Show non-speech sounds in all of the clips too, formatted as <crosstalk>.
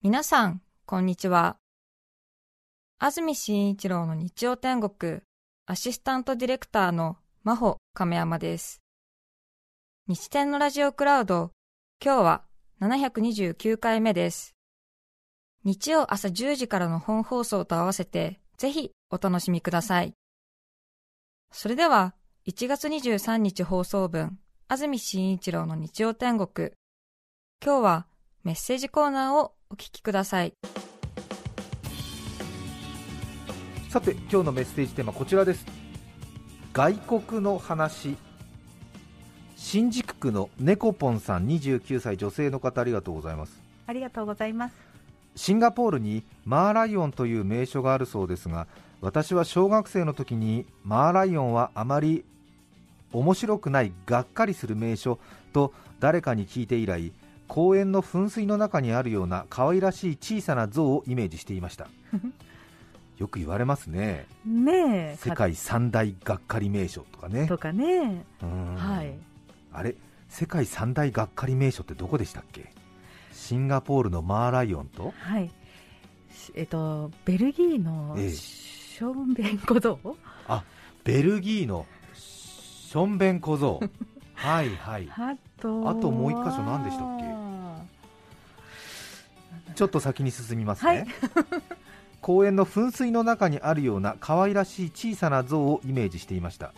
皆さん、こんにちは。安住紳一郎の日曜天国、アシスタントディレクターの真帆亀山です。日天のラジオクラウド、今日は729回目です。日曜朝10時からの本放送と合わせて、ぜひお楽しみください。それでは、1月23日放送分、安住紳一郎の日曜天国。今日はメッセージコーナーをお聞きください。さて、今日のメッセージテーマこちらです。外国の話。新宿区の猫ポンさん29歳女性の方ありがとうございますありがとうございますシンガポールにマーライオンという名所があるそうですが私は小学生の時にマーライオンはあまり面白くないがっかりする名所と誰かに聞いて以来公園の噴水の中にあるような可愛らしい小さな像をイメージしていました。<laughs> よく言われますね。ね世界三大がっかり名所とかね。とかね。はい。あれ？世界三大がっかり名所ってどこでしたっけ？シンガポールのマーライオンと？はい。えっとベルギーのションベン小僧、ええ、あベルギーのションベン小僧。はいはい。あとあともう一箇所何でしたっけ？ちょっと先に進みますね、はい、<laughs> 公園の噴水の中にあるような可愛らしい小さな像をイメージしていました。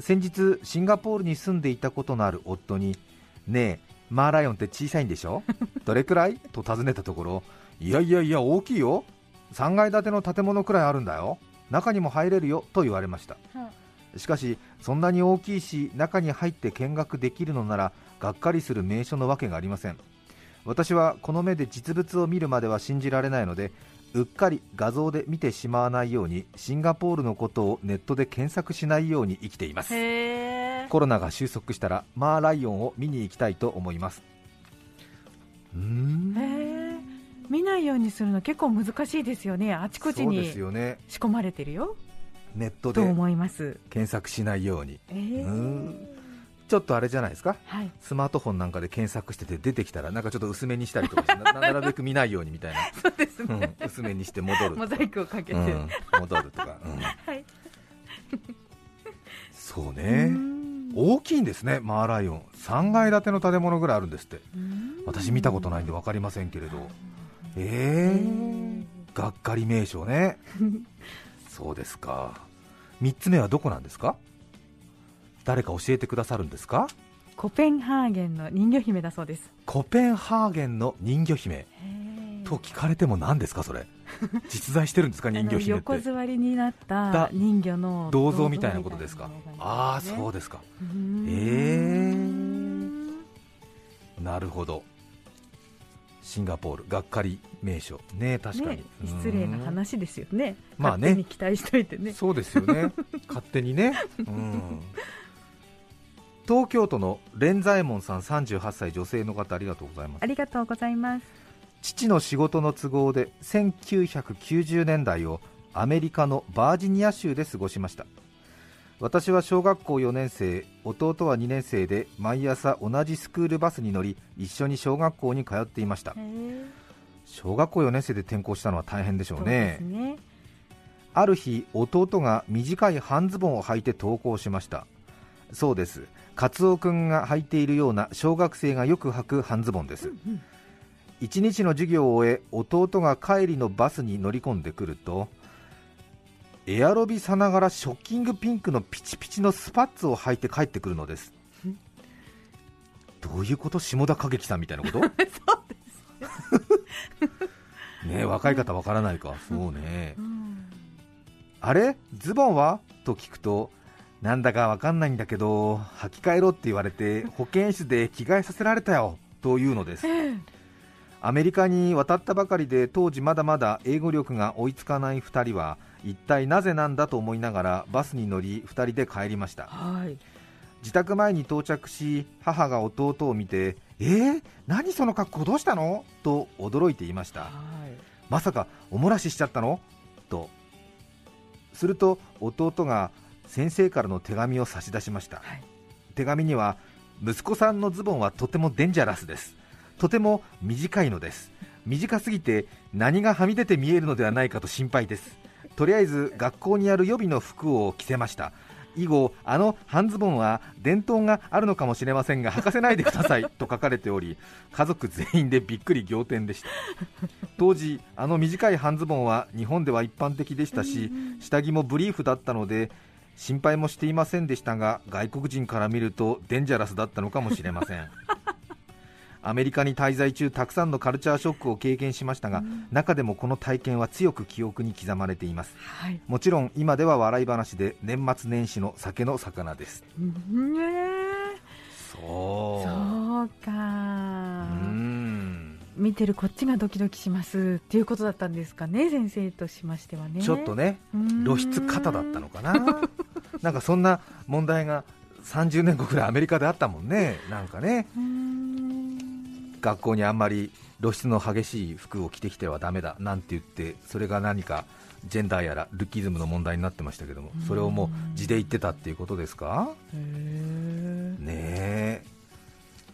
先日シンガポールに住んでいたことのある夫にねえマーライオンって小さいんでしょ？<laughs> どれくらい？と尋ねたところいやいやいや大きいよ。3階建ての建物くらいあるんだよ。中にも入れるよ。と言われました、しかしそんなに大きいし中に入って見学できるのならがっかりする名所のわけがありません私はこの目で実物を見るまでは信じられないのでうっかり画像で見てしまわないようにシンガポールのことをネットで検索しないように生きています。コロナが収束したらマーライオンを見に行きたいと思います。うん見ないようにするの結構難しいですよね。あちこちに仕込まれてるよ。ネットで検索しないように、えー、ちょっとあれじゃないですか、はい、スマートフォンなんかで検索してて出てきたらなんかちょっと薄めにしたりとかして <laughs> なるべく見ないようにみたいな。<laughs> そうですね、うん、薄めにして戻るモザイクをかけて、うん、戻るとか、うん、<laughs> はい。そうね。大きいんですね。マーライオン。3階建ての建物ぐらいあるんですって。私見たことないんで分かりませんけれど。えー、がっかり名称ね。そうですか。3つ目はどこなんですか？誰か教えてくださるんですか？コペンハーゲンの人魚姫だそうです。コペンハーゲンの人魚姫。と聞かれても何ですかそれ？<laughs> 実在してるんですか人魚姫って？横座りになった人魚の銅像みたいなことですか、ね、ああそうですか。ええー、なるほど。シンガポールがっかり名所ね確かに、ね、失礼な話ですよね。まあね。に期待しといてね。そうですよね。<laughs> 勝手にね。うん東京都の連左衛門さん38歳女性の方ありがとうございます。ありがとうございます。父の仕事の都合で1990年代をアメリカのバージニア州で過ごしました。私は小学校4年生弟は2年生で毎朝同じスクールバスに乗り一緒に小学校に通っていました。小学校4年生で転校したのは大変でしょうね、ね、ある日弟が短い半ズボンを履いて登校しました。そうですカツオ君が履いているような小学生がよく履く半ズボンです、うんうん。1日の授業を終え弟が帰りのバスに乗り込んでくるとエアロビさながらショッキングピンクのピチピチのスパッツを履いて帰ってくるのです。どういうこと？下田景樹さんみたいなこと？そうですね若い方わからないか。そうね、うん、あれ？ズボンは？と聞くとなんだかわかんないんだけど履き替えろって言われて保健室で着替えさせられたよというのです、アメリカに渡ったばかりで当時まだまだ英語力が追いつかない2人は一体なぜなんだと思いながらバスに乗り2人で帰りました、はい、自宅前に到着し母が弟を見てえー、何その格好どうしたの？と驚いていました、はい、まさかおもらししちゃったの？と。すると弟が先生からの手紙を差し出しました、はい、手紙には息子さんのズボンはとてもデンジャラスです。とても短いのです。短すぎて何がはみ出て見えるのではないかと心配です。とりあえず学校にある予備の服を着せました。以後あの半ズボンは伝統があるのかもしれませんが履かせないでください <laughs> と書かれており家族全員でびっくり仰天でした。当時あの短い半ズボンは日本では一般的でしたし下着もブリーフだったので心配もしていませんでしたが外国人から見るとデンジャラスだったのかもしれません。<laughs> アメリカに滞在中たくさんのカルチャーショックを経験しましたが、うん、中でもこの体験は強く記憶に刻まれています、はい、もちろん今では笑い話で年末年始の酒の魚です、うん、そう。そうかうん見てるこっちがドキドキしますっていうことだったんですかね先生としましてはね。ちょっとね露出型だったのかな。<laughs> なんかそんな問題が30年後くらいアメリカであったもんね。なんかね。学校にあんまり露出の激しい服を着てきてはだめだ。なんて言ってそれが何かジェンダーやらルッキズムの問題になってましたけども。それをもう字で言ってたっていうことですか？ねえ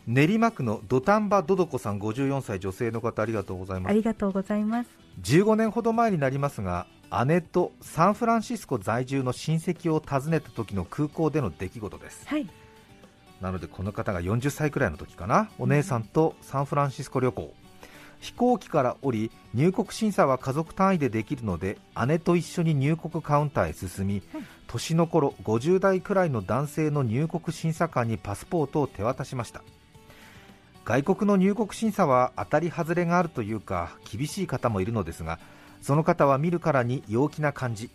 練馬区の土壇場どどこさん54歳女性の方ありがとうございます。ありがとうございます。15年ほど前になりますが姉とサンフランシスコ在住の親戚を訪ねた時の空港での出来事です、はい。なのでこの方が40歳くらいの時かな。お姉さんとサンフランシスコ旅行。飛行機から降り入国審査は家族単位でできるので姉と一緒に入国カウンターへ進み、年の頃50代くらいの男性の入国審査官にパスポートを手渡しました外国の入国審査は当たり外れがあるというか厳しい方もいるのですがその方は見るからに陽気な感じ。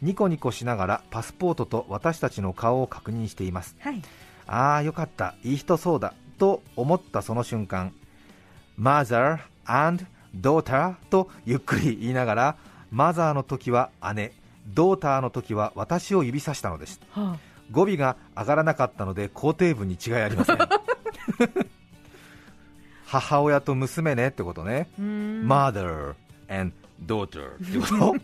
ニコニコしながらパスポートと私たちの顔を確認しています、はい。ああよかった。いい人そうだと思ったその瞬間。Mother and daughter とゆっくり言いながらマザーの時は姉。ドーターの時は私を指さしたのです、はあ、語尾が上がらなかったので肯定文に違いありません <laughs> 母親と娘ねってことね。Mother and daughter ってこと？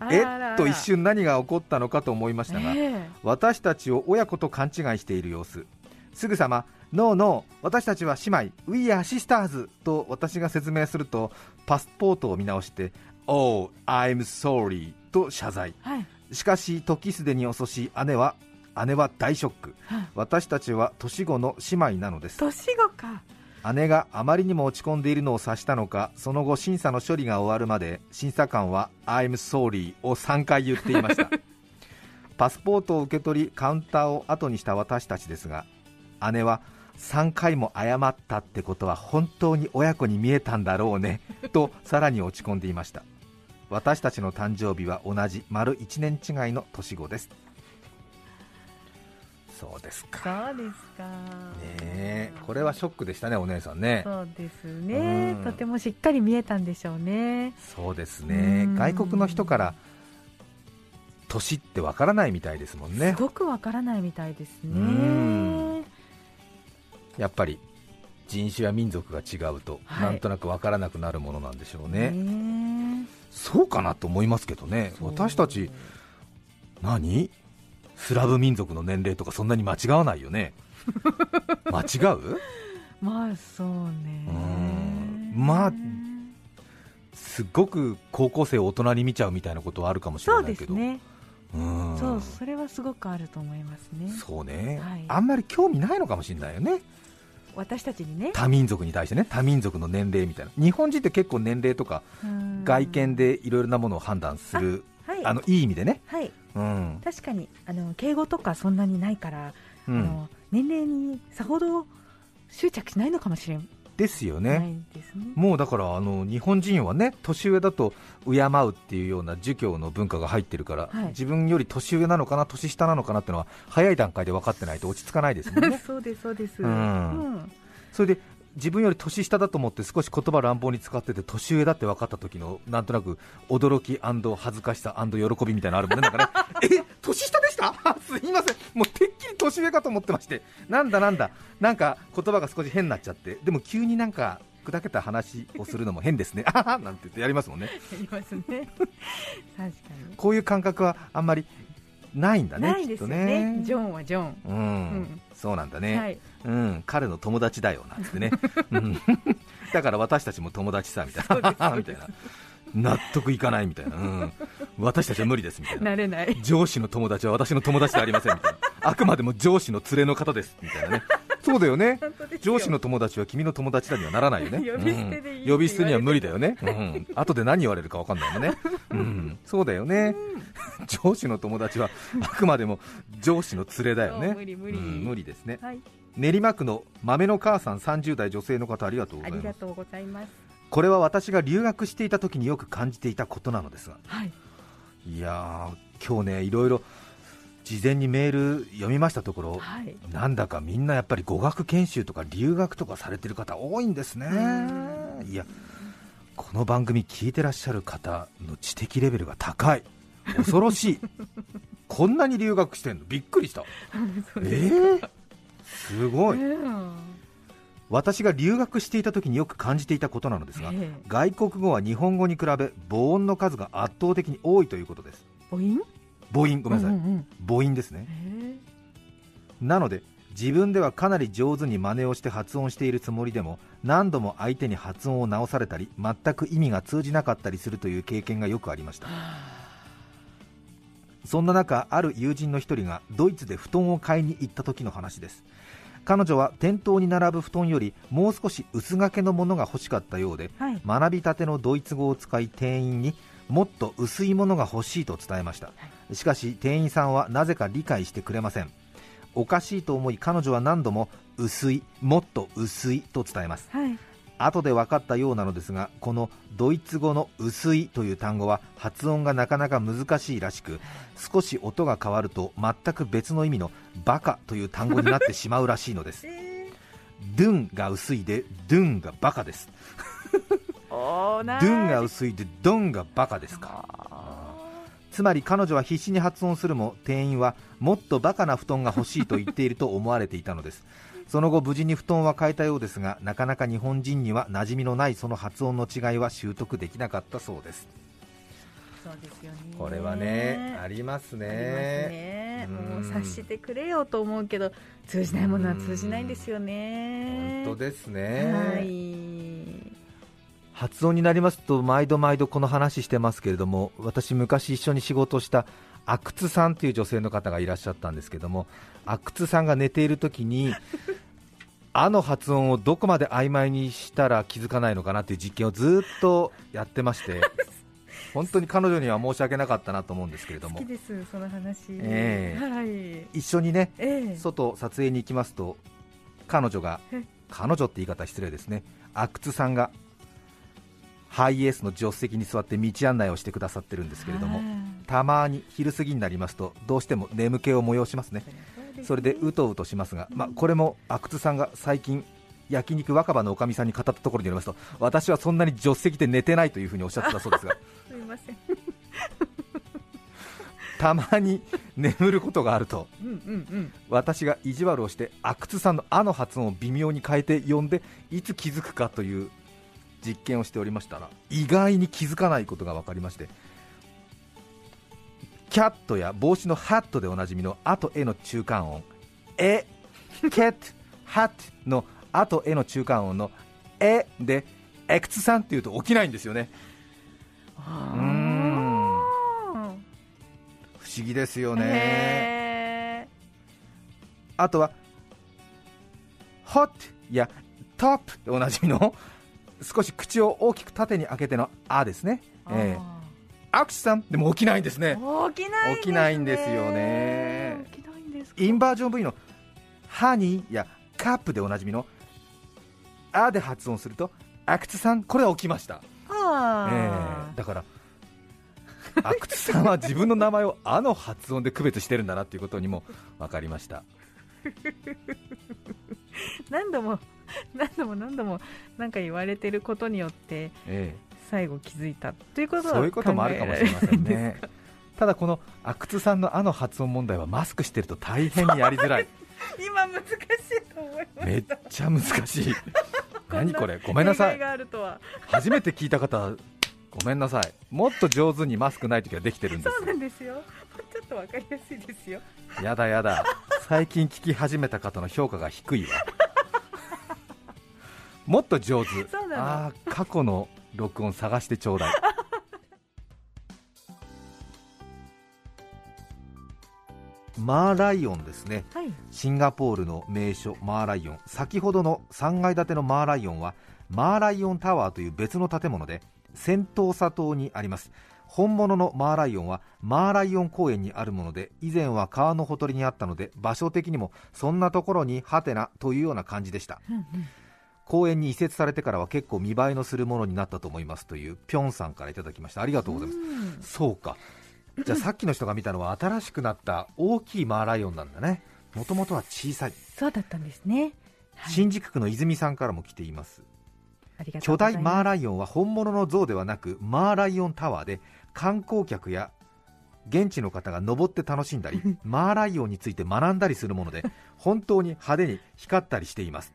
<laughs> えっと一瞬何が起こったのかと思いましたが、えー、私たちを親子と勘違いしている様子。すぐさまノーノー私たちは姉妹 We are sisters と私が説明するとパスポートを見直して Oh I'm sorry と謝罪、はい、しかし時すでに遅し姉は姉は大ショック、はい、私たちは年子の姉妹なのです。年子か。姉があまりにも落ち込んでいるのを察したのかその後審査の処理が終わるまで審査官は I'm sorry を3回言っていました。<laughs> パスポートを受け取りカウンターを後にした私たちですが姉は3回も謝ったってことは本当に親子に見えたんだろうねとさらに落ち込んでいました。私たちの誕生日は同じ丸1年違いの年子ですそうですか。そうですか。ねこれはショックでしたね、お姉さんね。そうですね。とてもしっかり見えたんでしょうね。そうですね。外国の人から年ってわからないみたいですもんね。すごくわからないみたいですね。やっぱり人種や民族が違うと、はい、なんとなくわからなくなるものなんでしょうね。そうかなと思いますけどね。私たち何？スラブ民族の年齢とかそんなに間違わないよね。<laughs> 間違う？まあそうね。まあすごく高校生を大人に見ちゃうみたいなことはあるかもしれないけど。ね。うん。そうそれはすごくあると思いますね。そうね、はい、あんまり興味ないのかもしれないよね。私たちにね。多民族に対してね。多民族の年齢みたいな。日本人って結構年齢とか外見でいろいろなものを判断するあ,、はい、あのいい意味でね、はい、うん、確かにあの敬語とかそんなにないから、うん、あの年齢にさほど執着しないのかもしれん。ですよね、ね、もうだからあの日本人はね年上だと敬うっていうような儒教の文化が入ってるから、はい、自分より年上なのかな年下なのかなっていうのは早い段階で分かってないと落ち着かないですもんね。<laughs> そうですそうです、うん、うん、それで自分より年下だと思って少し言葉乱暴に使ってて年上だって分かった時のなんとなく驚き恥ずかしさ喜びみたいなのあるもんね、なんかね。<laughs> え年下でした？<laughs> すいません、もうてっきり年上かと思ってまして、なんだなんだ、なんか言葉が少し変になっちゃって、でも急になんか砕けた話をするのも変ですね、あ <laughs> はなんて言ってやりますもんね。やりますね。確かに。こういう感覚はあんまりないんだねないですよね。ジョンはジョン、うん、うん。そうなんだね、はいうん、彼の友達だよなんてね、<laughs> うん。だから私たちも友達さみたいな。みたいな。納得いかないみたいな、うん、私たちは無理ですみたいな。慣れない。上司の友達は私の友達ではありませんみたいな。あくまでも上司の連れの方ですみたいなね。<laughs> そうだよね。上司の友達は君の友達だにはならないよね。<laughs> 呼び捨てでいいうん呼び捨てには無理だよね、うん、後で何言われるか分かんないもんね、うん、そうだよね。上司の友達はあくまでも上司の連れだよね。無理無理。うん無理ですね。はい練馬区の豆の母さん30代女性の方ありがとうごあざいます。りがとうございます。これは私が留学していた時によく感じていたことなのですが。はい。いやー今日ねいろいろ事前にメール読みましたところはい。なんだかみんなやっぱり語学研修とか留学とかされてる方多いんですね。いやこの番組聞いてらっしゃる方の知的レベルが高い。恐ろしい。<laughs> こんなに留学してんの？びっくりした。えー、すごい。うん。私が留学していた時によく感じていたことなのですが、ええ。外国語は日本語に比べ母音の数が圧倒的に多いということです。母音？母音？ごめんなさい、うんうんうん。母音ですね。へなので自分ではかなり上手に真似をして発音しているつもりでも何度も相手に発音を直されたり全く意味が通じなかったりするという経験がよくありましたそんな中ある友人の一人がドイツで布団を買いに行った時の話です。彼女は店頭に並ぶ布団よりもう少し薄掛けのものが欲しかったようでえはい。学びたてのドイツ語を使い店員にもっと薄いものが欲しいと伝えました。しかし店員さんはなぜか理解してくれません。おかしいと思い彼女は何度も薄いもっと薄いと伝えます。はい後で分かったようなのですがこのドイツ語の薄いという単語は発音がなかなか難しいらしく少し音が変わると全く別の意味のバカという単語になってしまうらしいのです。<laughs> えドゥンが薄いでドゥンがバカです。<laughs> ドゥンが薄いでドンがバカですか。つまり彼女は必死に発音するも店員はもっとバカな布団が欲しいと言っていると思われていたのですその後無事に布団は変えたようですがなかなか日本人には馴染みのないその発音の違いは習得できなかったそうです。そうですよね。これはねありますありますね。もう察してくれよと思うけど通じないものは通じないんですよね。本当ですね、はい発音になりますと毎度毎度この話してますけれども私昔一緒に仕事した阿久津さんという女性の方がいらっしゃったんですけども阿久津さんが寝ている時に <laughs> あの発音をどこまで曖昧にしたら気づかないのかなという実験をずっとやってまして <laughs> 本当に彼女には申し訳なかったなと思うんですけれども。好きですその話、ええ。はい。一緒にねええ。外撮影に行きますと彼女がえ。彼女って言い方失礼ですね。阿久津さんがハイエースの助手席に座って道案内をしてくださってるんですけれどもはい。たまに昼過ぎになりますとどうしても眠気を催しますね。それでうとうとしますが、まあ、これも阿久津さんが最近焼肉若葉のおかみさんに語ったところによりますと私はそんなに助手席で寝てないというふうにおっしゃってたそうですが。すみません。たまに眠ることがあるとうんうんうん。私が意地悪をして阿久津さんの「あ」の発音を微妙に変えて呼んでいつ気づくかという実験をしておりましたら意外に気づかないことが分かりましてキャットや帽子のハットでおなじみの「あ」と「え」の中間音「え」キャットハットの「あ」と「え」の中間音の「え」で「エクツさん」っていうと起きないんですよね。あうーん。不思議ですよね。へあとは、ホットやトップでおなじみの少し口を大きく縦に開けてのあですね、ー。ええ。あアクシさん。でも起きないんですね、ー起きない起きないんですよね。起きないんですか。インバージョン V のハニーやカップでおなじみのあで発音すると、アクツさん、これは起きました、あ。えーえ。だから、アクツさんは自分の名前をあの発音で区別してるんだなということにも分かりました。何度も <laughs> 何度も何度もなんか言われてることによってええ。最後気づいた。ということはそういうこともあるかもしれませんね。ただこの阿久津さんのあの発音問題はマスクしてると大変にやりづらい。今難しいと思いますめっちゃ難しい。<laughs> 何これ？ごめんなさい。初めて聞いた方、ごめんなさい。もっと上手にマスクない時はできてるんですそうなんですよ。ちょっとわかりやすいですよ。やだやだ。最近聞き始めた方の評価が低いわもっと上手。あー過去の録音探してちょうだい。<laughs> マーライオンですね。はい。シンガポールの名所マーライオン。先ほどの3階建てのマーライオンはマーライオンタワーという別の建物でセントーサ島にあります。本物のマーライオンはマーライオン公園にあるもので以前は川のほとりにあったので場所的にもそんなところにハテナというような感じでした。うんうん公園に移設されてからは結構見栄えのするものになったと思いますというピョンさんからいただきました。ありがとうございます。うん。そうか。じゃあさっきの人が見たのは新しくなった大きいマーライオンなんだね。もともとは小さい。そうだったんですね、はい。新宿区の泉さんからも来ています。ありがとう巨ございます。大マーライオンは本物の像ではなくマーライオンタワーで観光客や現地の方が登って楽しんだり <laughs> マーライオンについて学んだりするもので本当に派手に光ったりしています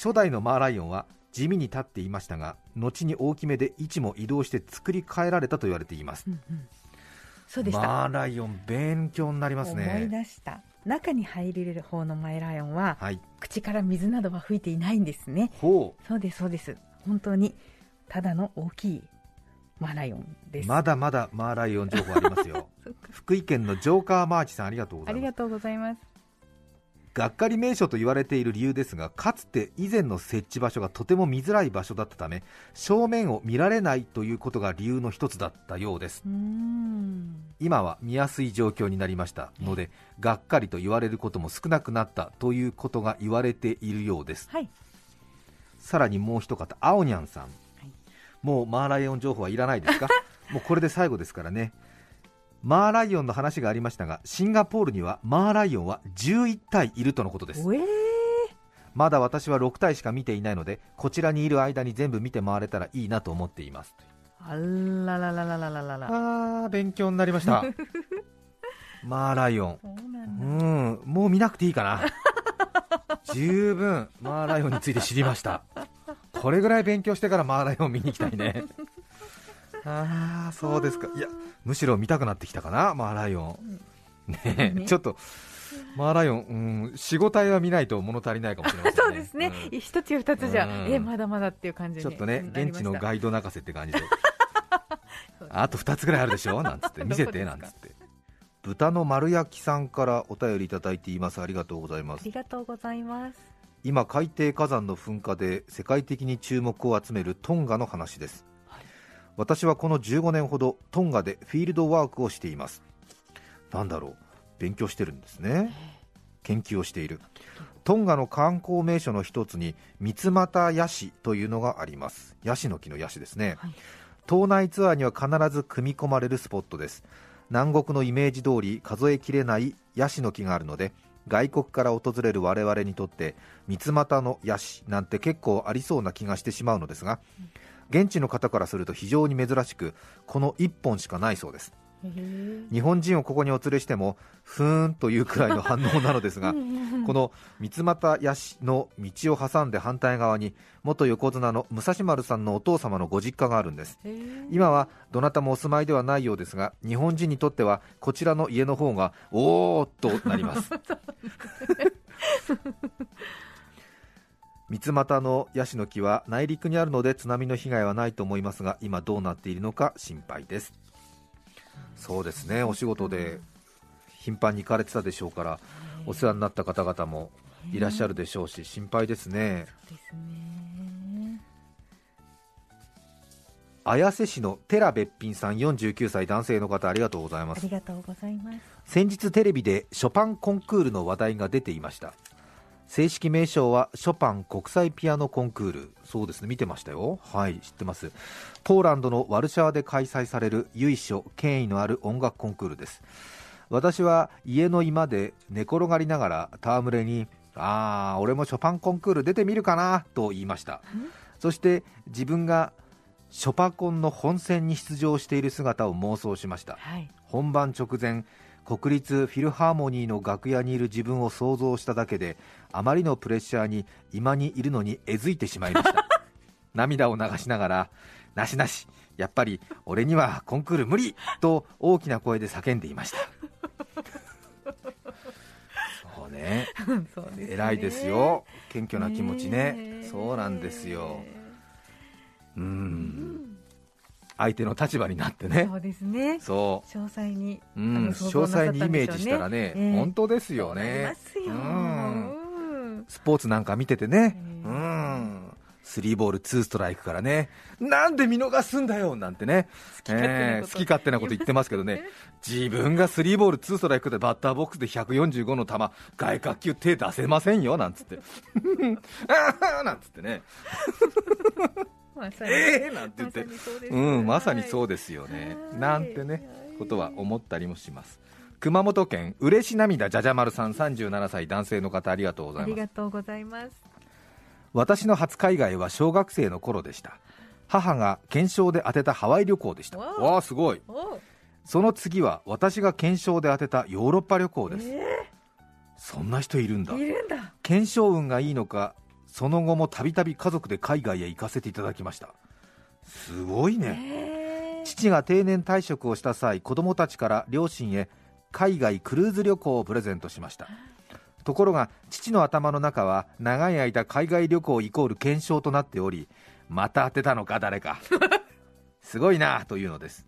初代のマーライオンは地味に立っていましたが後に大きめで位置も移動して作り変えられたと言われています。うんうんそうでした、マーライオン勉強になります思いね出した。中に入れる方のマイライオンははい。口から水などは吹いていないんですね。ほそうですそうです。本当にただの大きいマーライオンです。うまだまだマーライオン情報ありますよ。<laughs> 福井県のジョーカーマーチさんありがとうございます。ありがっかり名所と言われている理由ですがかつて以前の設置場所がとても見づらい場所だったため正面を見られないということが理由の一つだったようです。今は見やすい状況になりました。のでがっかりと言われることも少なくなったということが言われているようです。はい。さらにもう一方青にゃんさん、い。もうマーライオン情報はいらないですか？<laughs> もうこれで最後ですからねマーライオンの話がありましたがシンガポールにはマーライオンは11体いるとのことです、えー、まだ私は6体しか見ていないのでこちらにいる間に全部見て回れたらいいなと思っています。あらららららららあ勉強になりました。<laughs> マーライオン。うんもう見なくていいかな。十分マーライオンについて知りました。これぐらい勉強してからマーライオン見に行きたいね。ああそうですか。いやむしろ見たくなってきたかなマーライオン。ねえね。ちょっとマーライオン、うん、45体 <laughs> は見ないと物足りないかもしれませんね。そうですね、うん。一つや二つじゃ、うん。えまだまだっていう感じにちょっとね、現地のガイド泣かせって感じで、<laughs> あと2つぐらいあるでしょ？なんつって、<laughs> 見せてなんつって、豚の丸焼きさんからお便りいただいています、ありがとうございます。あり。がとうございます。今、海底火山の噴火で世界的に注目を集めるトンガの話です。はい私はこの15年ほどトンガでフィールドワークをしています。なんだろう、勉強してるんですね。研究をしている。トンガの観光名所の一つに三俣ヤシというのがあります。ヤシの木のヤシですね。はい島内ツアーには必ず組み込まれるスポットです南国のイメージ通り数えきれないヤシの木があるので外国から訪れる我々にとって三俣のヤシなんて結構ありそうな気がしてしまうのですが現地の方からすると非常に珍しくこの1本しかないそうです。日本人をここにお連れしてもふーんというくらいの反応なのですが <laughs> この三俣屋市の道を挟んで反対側に元横綱の武蔵丸さんのお父様のご実家があるんです。今はどなたもお住まいではないようですが日本人にとってはこちらの家の方がおーっとなります <laughs> 三俣のヤシの木は内陸にあるので津波の被害はないと思いますが今どうなっているのか心配です。そうですね。お仕事で頻繁に行かれてたでしょうからお世話になった方々もいらっしゃるでしょうし心配ですね。綾瀬市の寺べっぴんさん49歳男性の方ありがとうございます。先日テレビでショパンコンクールの話題が出ていました正式名称はショパン国際ピアノコンクール。そうですね。見てましたよ。はい知ってます。ポーランドのワルシャワで開催される由緒権威のある音楽コンクールです。私は家の居間で寝転がりながら戯れにああ俺もショパンコンクール出てみるかなと言いました。そして自分がショパコンの本戦に出場している姿を妄想しました。はい。本番直前国立フィルハーモニーの楽屋にいる自分を想像しただけであまりのプレッシャーに今にいるのにえずいてしまいました。<laughs> 涙を流しながらなしなしやっぱり俺にはコンクール無理と大きな声で叫んでいました。<laughs> そうね。そうね。偉いですよ。謙虚な気持ちね。えそうなんですよ。ううんん相手の立場になってね。そうですね。そ詳細にう、うん、詳細にイメージしたらね、ええ。本当ですよね。ますよ。うん。うん。スポーツなんか見ててね、ええ。うん、スリーボールツーストライクからね、なんで見逃すんだよなんてね、好き勝手なこと。ええ好き勝手なこと言ってますけどね、<laughs> 自分がスリーボールツーストライクでバッターボックスで145の球、外角球手出せませんよなんつって、あ <laughs> あ <laughs> なんつってね、ええなんて言って。うん、まさにそうでですよね、はい。なんてね、ことは思ったりもします。熊本県嬉し涙じゃじゃ丸さん37歳男性の方ありがとうござあいます。りがとうございます。私の初海外は小学生の頃でした。母が検証で当てたハワイ旅行でした。わあすごい。おその次は私が検証で当てたヨーロッパ旅行です、えそんな人いるんだ。ーいるんだ。検証運がいいのかその後もたびたび家族で海外へ行かせていただきました。すごいね。えー。父が定年退職をした際子供たちから両親へ海外クルーズ旅行をプレゼントしました。ところが父の頭の中は長い間海外旅行イコール検証となっておりまた当てたのか誰か。<laughs> すごいなというのです。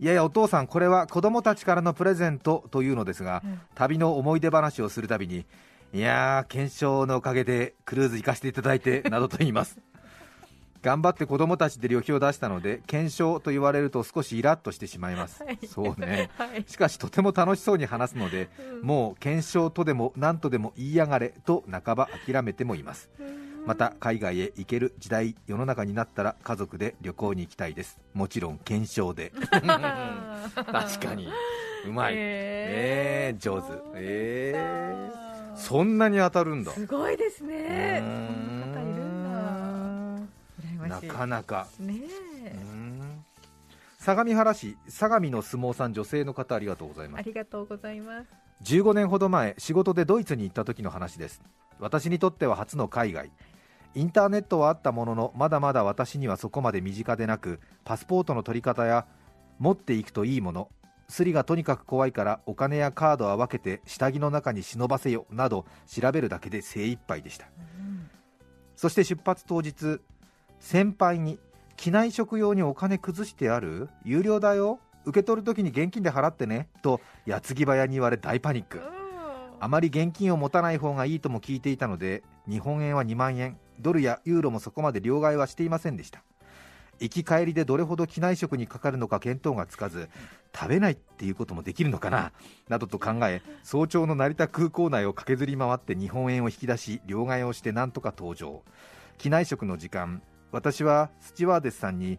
いやいやお父さんこれは子供たちからのプレゼントというのですがうん。旅の思い出話をするたびにいやー検証のおかげでクルーズ行かせていただいてなどと言います。<laughs> 頑張って子供たちで旅費を出したので検証と言われると少しイラッとしてしまいます、はい。そうね。はい。しかしとても楽しそうに話すのでうん。もう検証とでも何とでも言いやがれと半ば諦めてもいます。うん。また海外へ行ける時代世の中になったら家族で旅行に行きたいです。もちろん検証で。<laughs> 確かに。うまい。ええー上手。えーーそんなに当たるんだ。すごいですうねん。な方いるんだ。羨なかなか。ね相模原市相模の相撲さん女性の方ありがとうございまあすりがとうございます。15年ほど前仕事でドイツに行った時の話です。私にとっては初の海外。インターネットはあったもののまだまだ私にはそこまで身近でなくパスポートの取り方や持っていくといいものスリがとにかく怖いからお金やカードは分けて下着の中に忍ばせよなど調べるだけで精一杯でした。うん。そして出発当日先輩に機内食用にお金崩してある？有料だよ。受け取るときに現金で払ってねと矢継ぎ早に言われ大パニック。あまり現金を持たない方がいいとも聞いていたので日本円は2万円。ドルやユーロもそこまで両替はしていませんでした行き帰りでどれほど機内食にかかるのか見当がつかず食べないっていうこともできるのかななどと考え早朝の成田空港内を駆けずり回って日本円を引き出し両替をしてなんとか登場。機内食の時間私はスチュワーデスさんに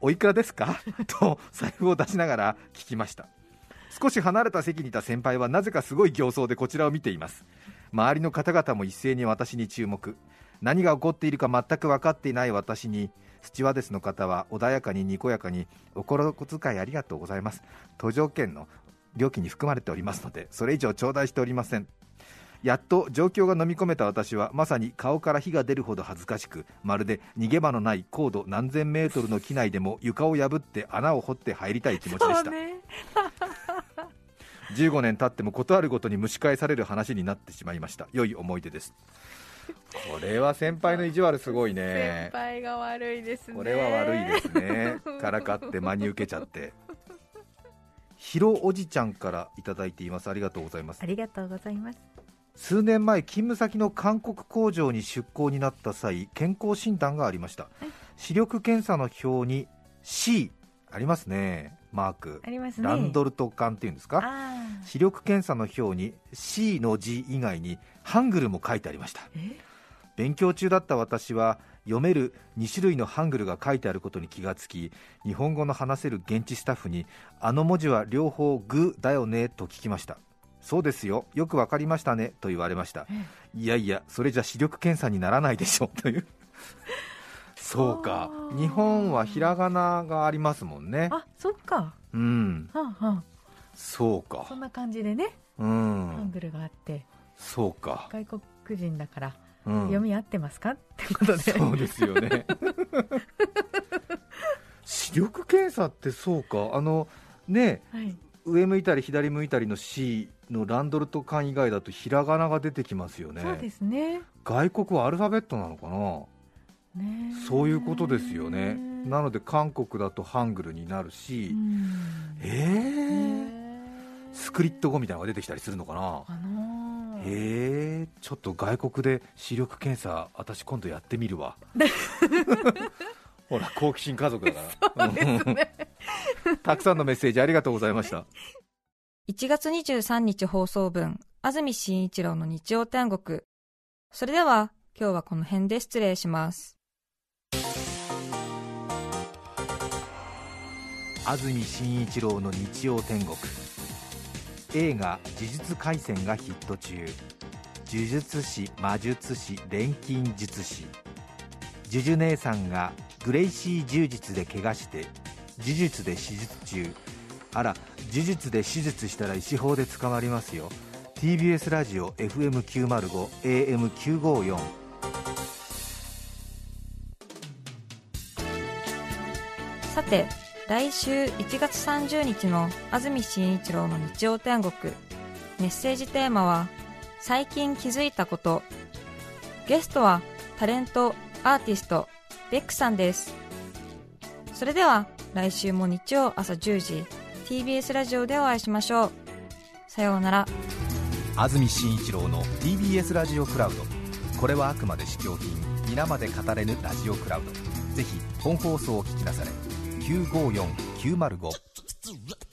おいくらですか？<laughs> と財布を出しながら聞きました。少し離れた席にいた先輩はなぜかすごい形相でこちらを見ています。周りの方々も一斉に私に注目何が起こっているか全く分かっていない私にスチュワーデスの方は穏やかににこやかにお心遣いありがとうございます。途上券の料金に含まれておりますのでそれ以上頂戴しておりません。やっと状況が飲み込めた私はまさに顔から火が出るほど恥ずかしくまるで逃げ場のない高度何千メートルの機内でも床を破って穴を掘って入りたい気持ちでした。ね15年経っても事あるごとに蒸し返される話になってしまいました。良い思い出です。これは先輩の意地悪すごいね。先輩が悪いですね。これは悪いですね。<laughs> からかって真に受けちゃって。ひろおじちゃんからいただいています。ありがとうございます。ありがとうございます。数年前勤務先の韓国工場に出向になった際健康診断がありました、視力検査の表に C ありますね。マーク、ありますね。ランドルト管っていうんですか？あ視力検査の表に C の字以外にハングルも書いてありました。勉強中だった私は読める2種類のハングルが書いてあることに気がつき日本語の話せる現地スタッフにあの文字は両方グだよねと聞きました。そうですよよくわかりましたねと言われました。えいやいやそれじゃ視力検査にならないでしょという。<laughs> そうか。日本はひらがながありますもんね。あそっか。うん。はあはそうか。あそんな感じでね。うハンんグルがあってそうか、外国人だからうん。読み合ってますか？ってことで。そうですよね。<laughs> 査ってそうか。あのね、はい、上向いたり左向いたりの C のランドルト缶以外だとひらがなが出てきますよね。そうですね。外国はアルファベットなのかな？ねそういうことですよね。なので韓国だとハングルになるし。えー、スクリット語みたいなのが出てきたりするのかな？へえちょっと外国で視力検査私今度やってみるわ。<laughs> ほら好奇心家族だから。ね、たくさんのメッセージありがとうございました。1月23日放送分安住紳一郎の日曜天国。それでは今日はこの辺で失礼します。安住紳一郎の日曜天国映画「呪術廻戦」がヒット中。呪術師魔術師錬金術師。呪術姉さんがグレイシー柔術で怪我して呪術で手術中。あら呪術で手術したら石砲で捕まりますよ。TBS ラジオ FM905 AM954 さて来週1月30日の安住紳一郎の日曜天国。メッセージテーマは最近気づいたこと。ゲストはタレントアーティストベックさんです。それでは来週も日曜朝10時 TBS ラジオでお会いしましょう。さようなら。安住紳一郎の TBS ラジオクラウド。これはあくまで試供品。皆まで語れぬラジオクラウド。ぜひ本放送を聞きなされ。954-905